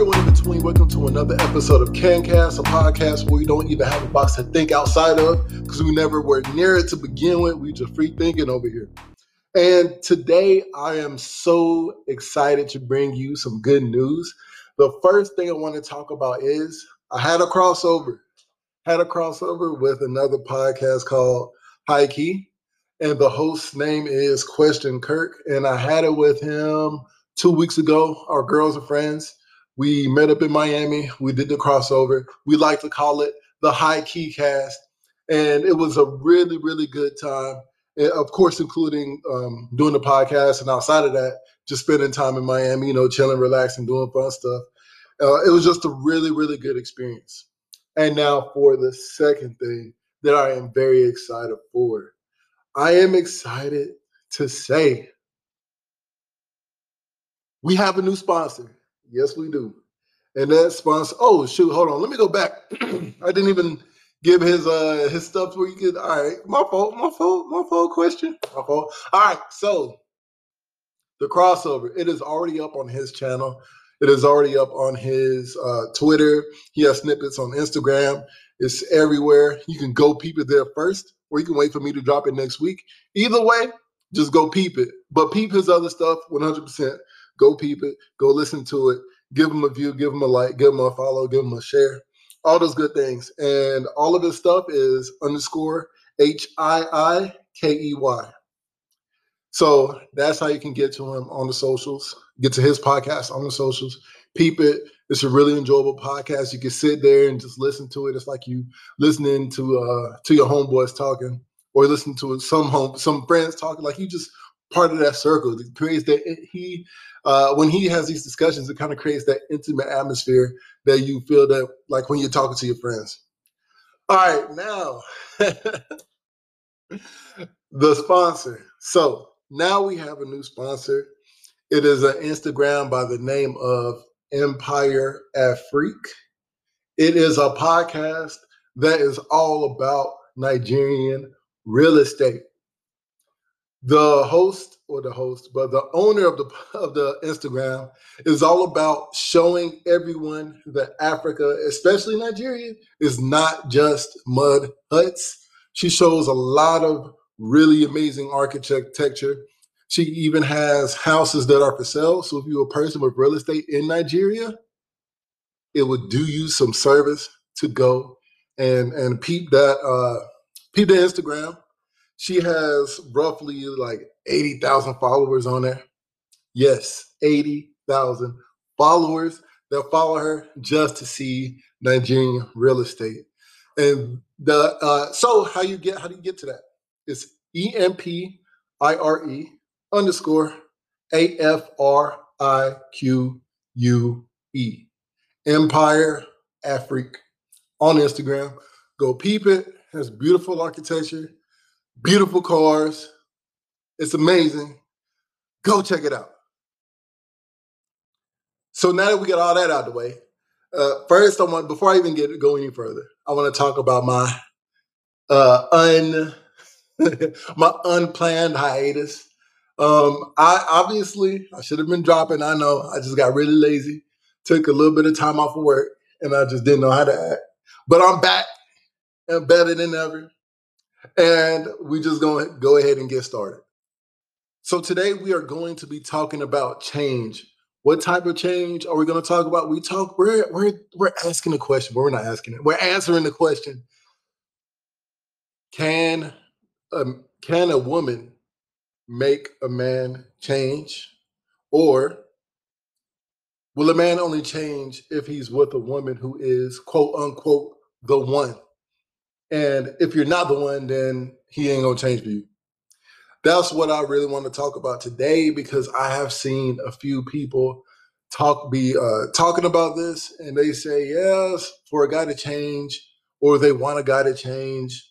everyone in between. Welcome to another episode of KenKast, a podcast where we don't even have a box to think outside of because we never were near it to begin with. We just free thinking over here. And today I am so excited to bring you some good news. The first thing I want to talk about is I had a crossover. Had a crossover with another podcast called High Key. And the host's name is Question Kirk. And I had it with him two weeks ago. Our girls are friends. We met up in Miami. We did the crossover. We like to call it the High Key Cast. And it was a really, really good time. And of course, including um, doing the podcast and outside of that, just spending time in Miami, you know, chilling, relaxing, doing fun stuff. Uh, it was just a really, really good experience. And now for the second thing that I am very excited for. I am excited to say we have a new sponsor. Yes, we do. And that sponsor, oh shoot, hold on. Let me go back. I didn't even give his uh his stuff where you could all right, my fault, my fault, my fault question. My fault. All right, so the crossover, it is already up on his channel. It is already up on his uh, Twitter. He has snippets on Instagram. It's everywhere. You can go peep it there first, or you can wait for me to drop it next week. Either way, just go peep it. But peep his other stuff 100%. Go peep it. Go listen to it. Give him a view. Give him a like. Give him a follow. Give him a share. All those good things. And all of this stuff is underscore H I I K E Y. So that's how you can get to him on the socials. Get to his podcast on the socials. Peep it. It's a really enjoyable podcast. You can sit there and just listen to it. It's like you listening to uh to your homeboys talking, or listen to some home some friends talking. Like you just part of that circle. It creates that he uh, when he has these discussions, it kind of creates that intimate atmosphere that you feel that like when you're talking to your friends. All right, now the sponsor. So now we have a new sponsor. It is an Instagram by the name of Empire Afrique. It is a podcast that is all about Nigerian real estate. The host or the host, but the owner of the of the Instagram is all about showing everyone that Africa, especially Nigeria, is not just mud huts. She shows a lot of really amazing architecture. She even has houses that are for sale. So if you're a person with real estate in Nigeria, it would do you some service to go and and peep that uh peep the Instagram she has roughly like 80,000 followers on there. Yes, 80,000 followers that follow her just to see Nigerian real estate. And the uh, so how you get how do you get to that? It's E M P I R E underscore A F R I Q U E Empire Afrique on Instagram. Go peep it. Has beautiful architecture beautiful cars. It's amazing. Go check it out. So now that we get all that out of the way, uh, first I want before I even get go any further, I want to talk about my uh, un my unplanned hiatus. Um, I obviously I should have been dropping. I know I just got really lazy, took a little bit of time off of work, and I just didn't know how to act. But I'm back and better than ever and we just going to go ahead and get started. So today we are going to be talking about change. What type of change are we going to talk about? We talk. We're we're we're asking a question, but we're not asking it. We're answering the question. Can um, can a woman make a man change, or will a man only change if he's with a woman who is quote unquote the one? And if you're not the one, then he ain't gonna change for you. That's what I really want to talk about today because I have seen a few people talk be uh, talking about this, and they say yes for a guy to change, or they want a guy to change.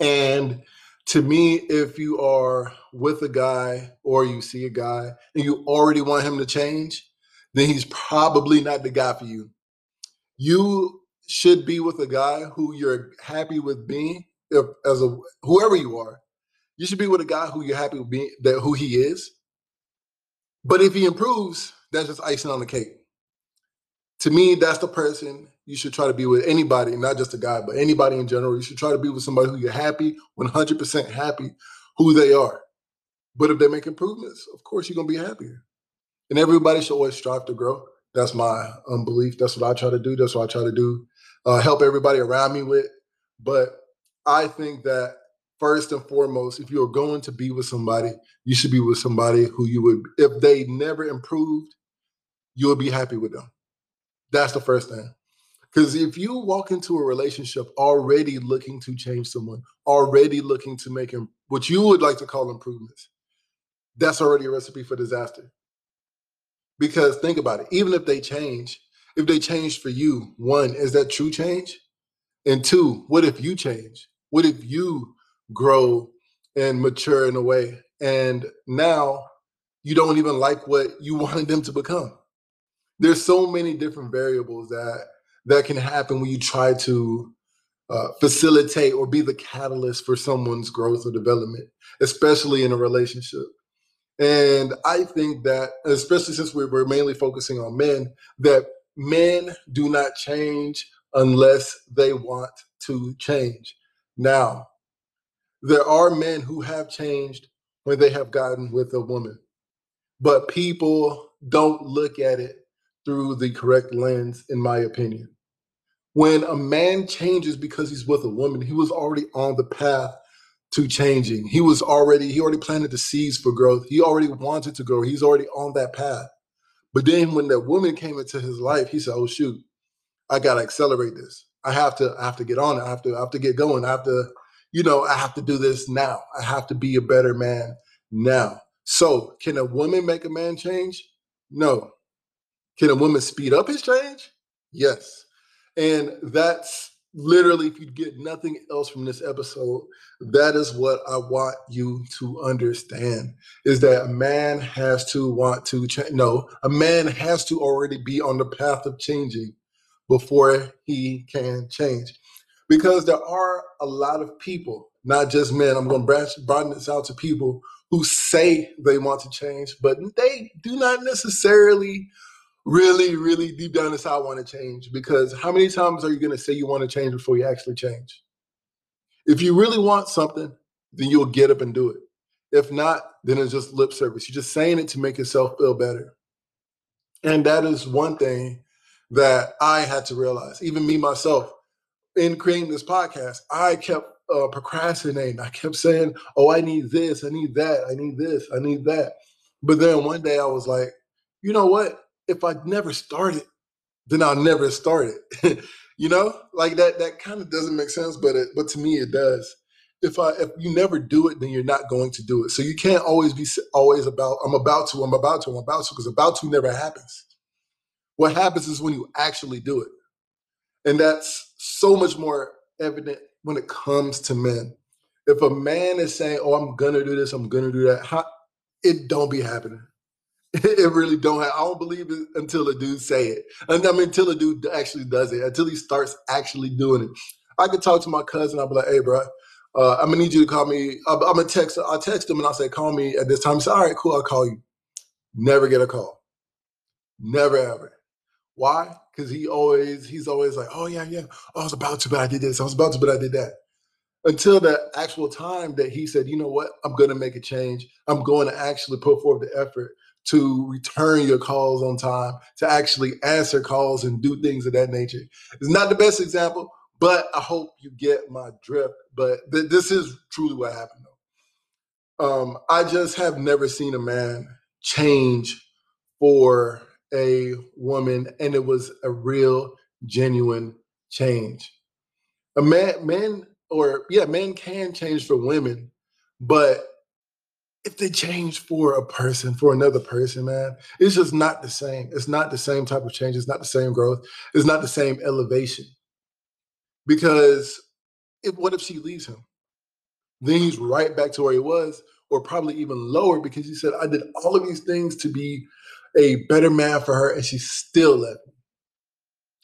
And to me, if you are with a guy or you see a guy and you already want him to change, then he's probably not the guy for you. You should be with a guy who you're happy with being if, as a whoever you are you should be with a guy who you're happy with being that who he is but if he improves that's just icing on the cake to me, that's the person you should try to be with anybody, not just a guy, but anybody in general. You should try to be with somebody who you're happy, 100% happy who they are. But if they make improvements, of course, you're going to be happier. And everybody should always strive to grow. That's my um, belief. That's what I try to do. That's what I try to do. Uh, help everybody around me with. But I think that first and foremost, if you're going to be with somebody, you should be with somebody who you would, if they never improved, you would be happy with them. That's the first thing. Because if you walk into a relationship already looking to change someone, already looking to make him what you would like to call improvements, that's already a recipe for disaster. Because think about it, even if they change, if they change for you, one, is that true change? And two, what if you change? What if you grow and mature in a way and now you don't even like what you wanted them to become? There's so many different variables that that can happen when you try to uh, facilitate or be the catalyst for someone's growth or development, especially in a relationship. And I think that, especially since we're mainly focusing on men, that men do not change unless they want to change. Now, there are men who have changed when they have gotten with a woman, but people don't look at it through the correct lens, in my opinion. When a man changes because he's with a woman, he was already on the path to changing. He was already, he already planted the seeds for growth. He already wanted to grow. He's already on that path. But then when that woman came into his life, he said, Oh shoot, I gotta accelerate this. I have to, I have to get on it. I have to, I have to get going. I have to, you know, I have to do this now. I have to be a better man now. So can a woman make a man change? No. Can a woman speed up his change? Yes. And that's literally, if you get nothing else from this episode, that is what I want you to understand is that a man has to want to change. No, a man has to already be on the path of changing before he can change. Because there are a lot of people, not just men, I'm going to broaden this out to people who say they want to change, but they do not necessarily really, really deep down inside I want to change because how many times are you going to say you want to change before you actually change? If you really want something, then you'll get up and do it. If not, then it's just lip service. You're just saying it to make yourself feel better. And that is one thing that I had to realize, even me myself, in creating this podcast, I kept uh, procrastinating. I kept saying, oh, I need this, I need that, I need this, I need that. But then one day I was like, you know what? If I never started, then I'll never start it. you know, like that. That kind of doesn't make sense, but it, but to me it does. If I if you never do it, then you're not going to do it. So you can't always be always about I'm about to, I'm about to, I'm about to, because about to never happens. What happens is when you actually do it, and that's so much more evident when it comes to men. If a man is saying, "Oh, I'm gonna do this, I'm gonna do that," how, it don't be happening. It really don't. Have, I don't believe it until a dude say it. And I mean, until a dude actually does it. Until he starts actually doing it. I could talk to my cousin. I'll be like, "Hey, bro, uh, I'm gonna need you to call me. I'm, I'm gonna text. I text him and I say, "Call me at this time." He said, "All right, cool. I'll call you." Never get a call. Never ever. Why? Because he always he's always like, "Oh yeah, yeah. Oh, I was about to, but I did this. I was about to, but I did that." Until the actual time that he said, "You know what? I'm gonna make a change. I'm going to actually put forth the effort." To return your calls on time, to actually answer calls and do things of that nature. It's not the best example, but I hope you get my drift. But th- this is truly what happened, though. Um, I just have never seen a man change for a woman, and it was a real, genuine change. A man, men, or yeah, men can change for women, but if they change for a person, for another person, man, it's just not the same. It's not the same type of change. It's not the same growth. It's not the same elevation. Because if, what if she leaves him? Then he's right back to where he was, or probably even lower because he said, I did all of these things to be a better man for her, and she still left me.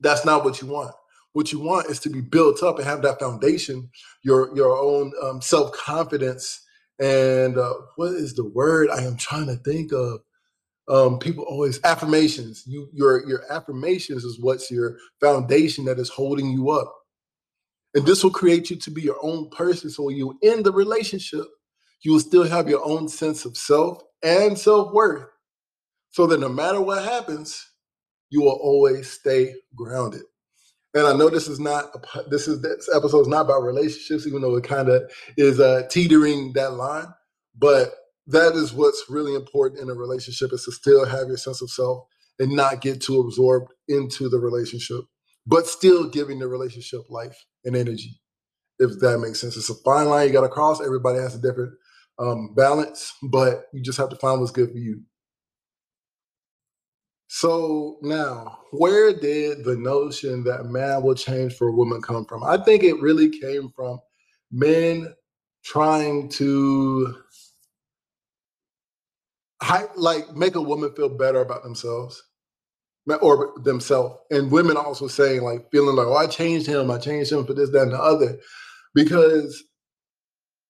That's not what you want. What you want is to be built up and have that foundation, your your own um, self confidence and uh, what is the word I am trying to think of? Um, people always affirmations. You your your affirmations is what's your foundation that is holding you up. And this will create you to be your own person. So you end the relationship, you will still have your own sense of self and self-worth. So that no matter what happens, you will always stay grounded. And I know this is not this is this episode is not about relationships, even though it kind of is uh, teetering that line. But that is what's really important in a relationship is to still have your sense of self and not get too absorbed into the relationship, but still giving the relationship life and energy, if that makes sense. It's a fine line you got to cross. Everybody has a different um, balance, but you just have to find what's good for you. So now, where did the notion that man will change for a woman come from? I think it really came from men trying to like make a woman feel better about themselves or themselves and women also saying like feeling like oh i changed him i changed him for this that and the other because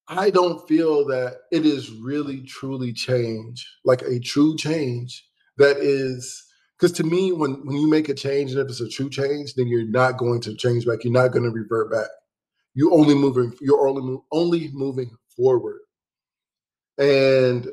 i don't feel that it is really truly change like a true change that is because to me when when you make a change and if it's a true change then you're not going to change back. You're not going to revert back. You're only moving you're only only moving forward. And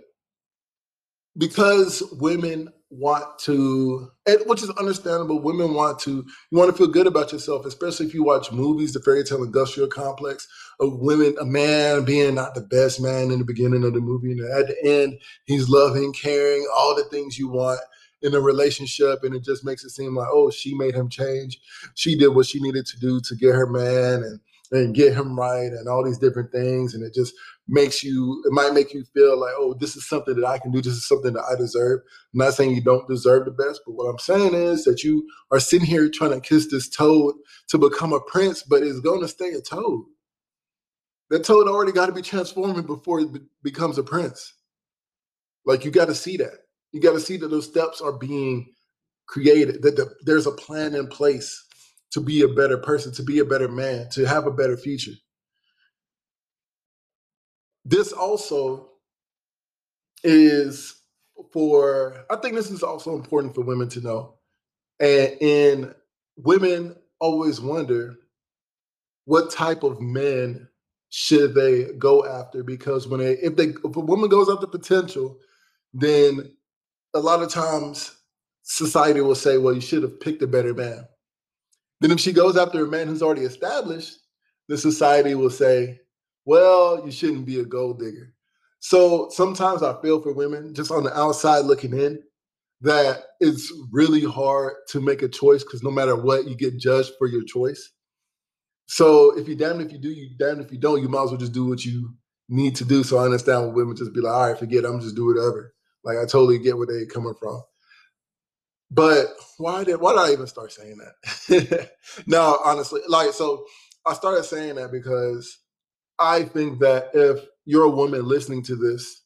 because women want to which is understandable women want to you want to feel good about yourself especially if you watch movies the fairy tale industrial complex of women a man being not the best man in the beginning of the movie and at the end he's loving caring all the things you want in a relationship and it just makes it seem like oh she made him change. She did what she needed to do to get her man and and get him right and all these different things and it just makes you it might make you feel like oh this is something that i can do. This is something that i deserve. I'm not saying you don't deserve the best but what i'm saying is that you are sitting here trying to kiss this toad to become a prince but it's going to stay a toad. That toad already got to be transforming before it be- becomes a prince. Like you got to see that you got to see that those steps are being created that the, there's a plan in place to be a better person to be a better man to have a better future. This also is for i think this is also important for women to know and, and women always wonder what type of men should they go after because when they if they if a woman goes after potential then a lot of times society will say well you should have picked a better man then if she goes after a man who's already established the society will say well, you shouldn't be a gold digger. So sometimes I feel for women just on the outside looking in that it's really hard to make a choice because no matter what, you get judged for your choice. So if you damn if you do, you damn if you don't, you might as well just do what you need to do. So I understand when women just be like, all right, forget it, I'm just do whatever. Like I totally get where they're coming from. But why did why did I even start saying that? no, honestly, like so I started saying that because I think that if you're a woman listening to this,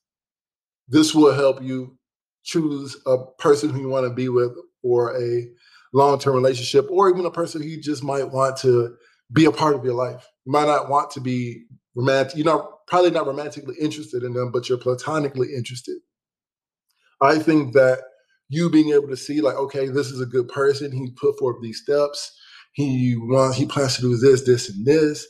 this will help you choose a person who you want to be with or a long-term relationship or even a person who you just might want to be a part of your life. You might not want to be romantic, you're not probably not romantically interested in them, but you're platonically interested. I think that you being able to see like, okay, this is a good person. He put forth these steps. He wants, he plans to do this, this, and this.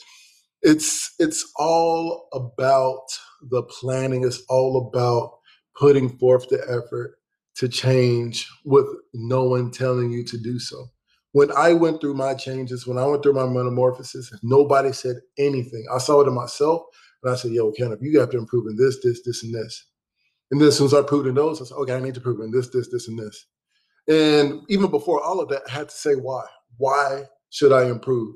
It's it's all about the planning. It's all about putting forth the effort to change with no one telling you to do so. When i went through my changes when i went through my metamorphosis nobody said anything. I saw it in myself and i said yo kenneth you have to improve in this this this and this and then as soon as i proved those i said okay i need to prove in this this this and this and even before all of that i had to say why why should i improve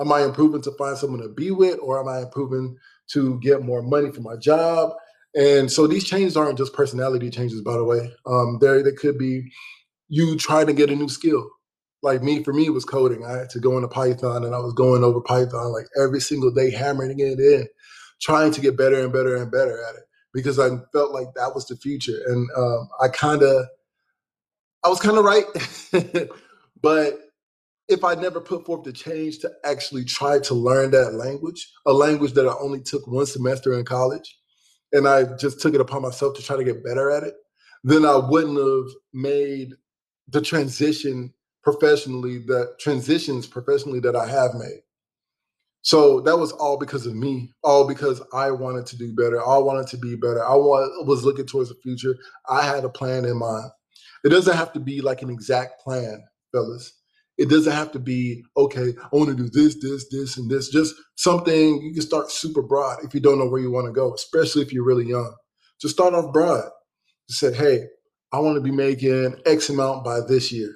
Am I improving to find someone to be with, or am I improving to get more money for my job? And so these changes aren't just personality changes, by the way. Um, there, they could be you trying to get a new skill. Like me, for me, it was coding. I had to go into Python, and I was going over Python like every single day, hammering it in, trying to get better and better and better at it because I felt like that was the future. And um, I kind of, I was kind of right, but if I never put forth the change to actually try to learn that language, a language that I only took one semester in college, and I just took it upon myself to try to get better at it, then I wouldn't have made the transition professionally the transitions professionally that I have made. So that was all because of me, all because I wanted to do better. I wanted to be better. I want, was looking towards the future. I had a plan in mind. It doesn't have to be like an exact plan, fellas. It doesn't have to be, okay, I want to do this, this, this, and this. Just something you can start super broad if you don't know where you want to go, especially if you're really young. Just start off broad. Just say, hey, I want to be making X amount by this year,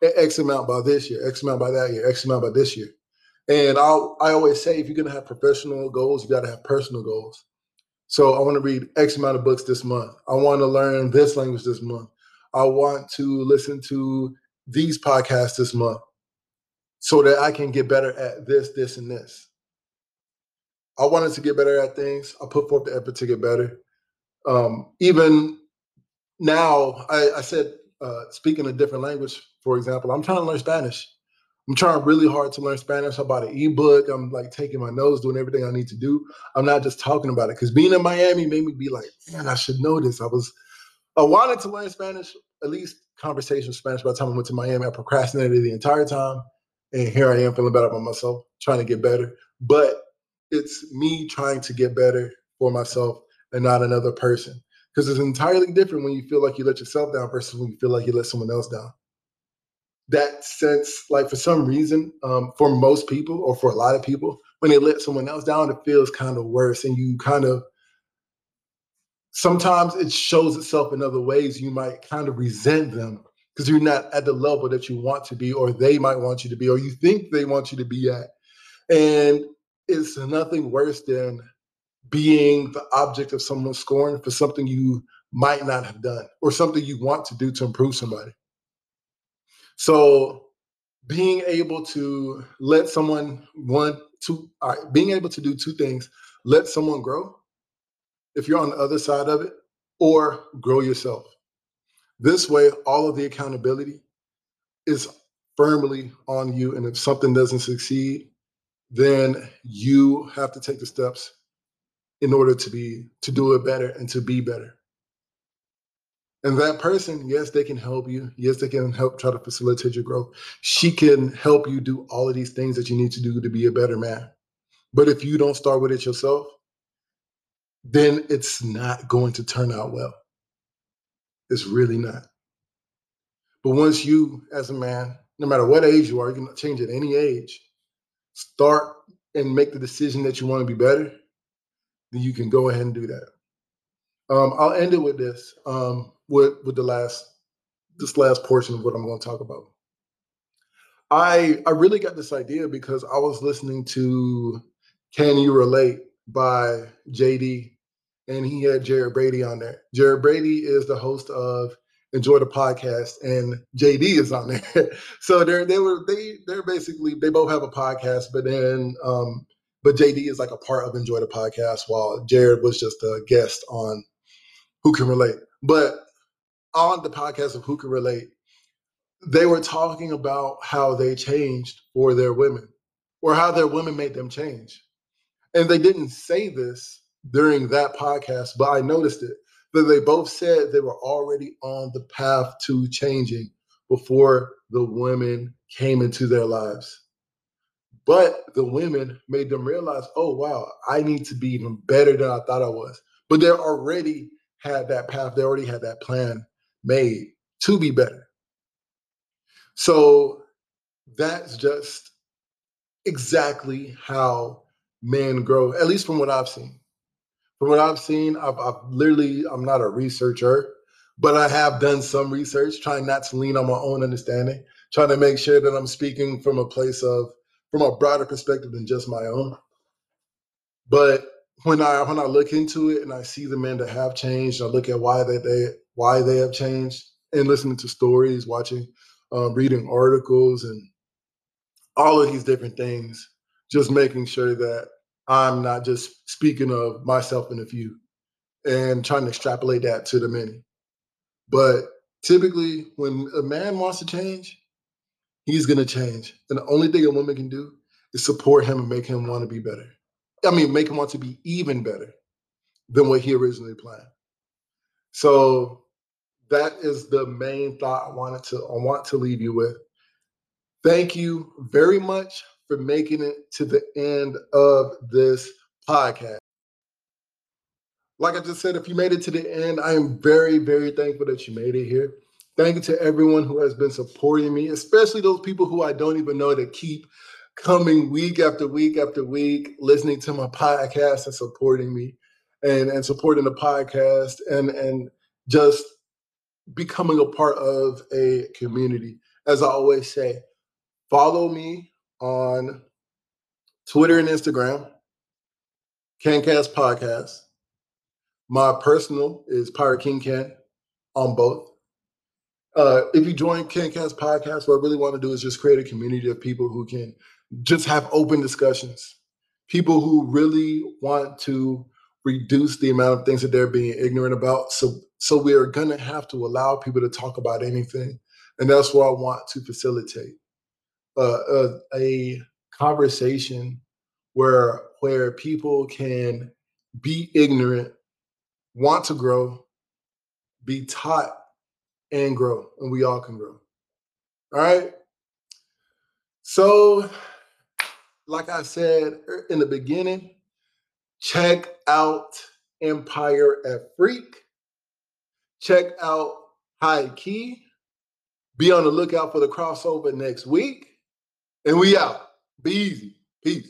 X amount by this year, X amount by that year, X amount by this year. And I I always say if you're gonna have professional goals, you gotta have personal goals. So I want to read X amount of books this month. I want to learn this language this month. I want to listen to these podcasts this month so that I can get better at this, this, and this. I wanted to get better at things. I put forth the effort to get better. Um, even now, I, I said, uh, speaking a different language, for example, I'm trying to learn Spanish. I'm trying really hard to learn Spanish. I bought an ebook. I'm like taking my notes, doing everything I need to do. I'm not just talking about it because being in Miami made me be like, man, I should know this. I was, I wanted to learn Spanish, at least conversation Spanish. By the time I went to Miami, I procrastinated the entire time, and here I am feeling better about myself, trying to get better. But it's me trying to get better for myself and not another person because it's entirely different when you feel like you let yourself down versus when you feel like you let someone else down that sense, like for some reason, um, for most people or for a lot of people, when they let someone else down, it feels kind of worse. And you kind of, sometimes it shows itself in other ways. You might kind of resent them because you're not at the level that you want to be, or they might want you to be, or you think they want you to be at. And it's nothing worse than being the object of someone's scorn for something you might not have done or something you want to do to improve somebody. So being able to let someone one, two, all right, being able to do two things, let someone grow if you're on the other side of it, or grow yourself. This way, all of the accountability is firmly on you. And if something doesn't succeed, then you have to take the steps in order to be to do it better and to be better. And that person, yes, they can help you. Yes, they can help try to facilitate your growth. She can help you do all of these things that you need to do to be a better man. But if you don't start with it yourself, then it's not going to turn out well. It's really not. But once you, as a man, no matter what age you are, you can change at any age, start and make the decision that you want to be better, then you can go ahead and do that. Um, I'll end it with this. Um, with with the last this last portion of what I'm going to talk about. I I really got this idea because I was listening to Can You Relate by JD and he had Jared Brady on there. Jared Brady is the host of Enjoy the Podcast and JD is on there. so they're they were they they're basically they both have a podcast but then um but JD is like a part of Enjoy the Podcast while Jared was just a guest on Who Can Relate. But on the podcast of Who Can Relate, they were talking about how they changed for their women or how their women made them change. And they didn't say this during that podcast, but I noticed it that they both said they were already on the path to changing before the women came into their lives. But the women made them realize, oh, wow, I need to be even better than I thought I was. But they already had that path, they already had that plan made to be better. So that's just exactly how men grow, at least from what I've seen. From what I've seen, I've, I've literally, I'm not a researcher, but I have done some research, trying not to lean on my own understanding, trying to make sure that I'm speaking from a place of, from a broader perspective than just my own. But when I when I look into it and I see the men that have changed, I look at why they, they why they have changed, and listening to stories, watching, um, reading articles, and all of these different things, just making sure that I'm not just speaking of myself and a few, and trying to extrapolate that to the many. But typically, when a man wants to change, he's going to change, and the only thing a woman can do is support him and make him want to be better. I mean, make him want to be even better than what he originally planned. So that is the main thought I wanted to I want to leave you with. Thank you very much for making it to the end of this podcast. Like I just said, if you made it to the end, I am very, very thankful that you made it here. Thank you to everyone who has been supporting me, especially those people who I don't even know that keep coming week after week after week, listening to my podcast and supporting me and, and supporting the podcast and, and just becoming a part of a community. As I always say, follow me on Twitter and Instagram, KenKast Podcast. My personal is Pirate King Ken on both. Uh, if you join KenKast Podcast, what I really want to do is just create a community of people who can just have open discussions. People who really want to reduce the amount of things that they're being ignorant about. So, so we are going to have to allow people to talk about anything, and that's what I want to facilitate uh, a, a conversation where where people can be ignorant, want to grow, be taught, and grow, and we all can grow. All right. So, like I said er, in the beginning, check out Empire Afrique. Check out High Key. Be on the lookout for the crossover next week. And we out. Be easy. Peace.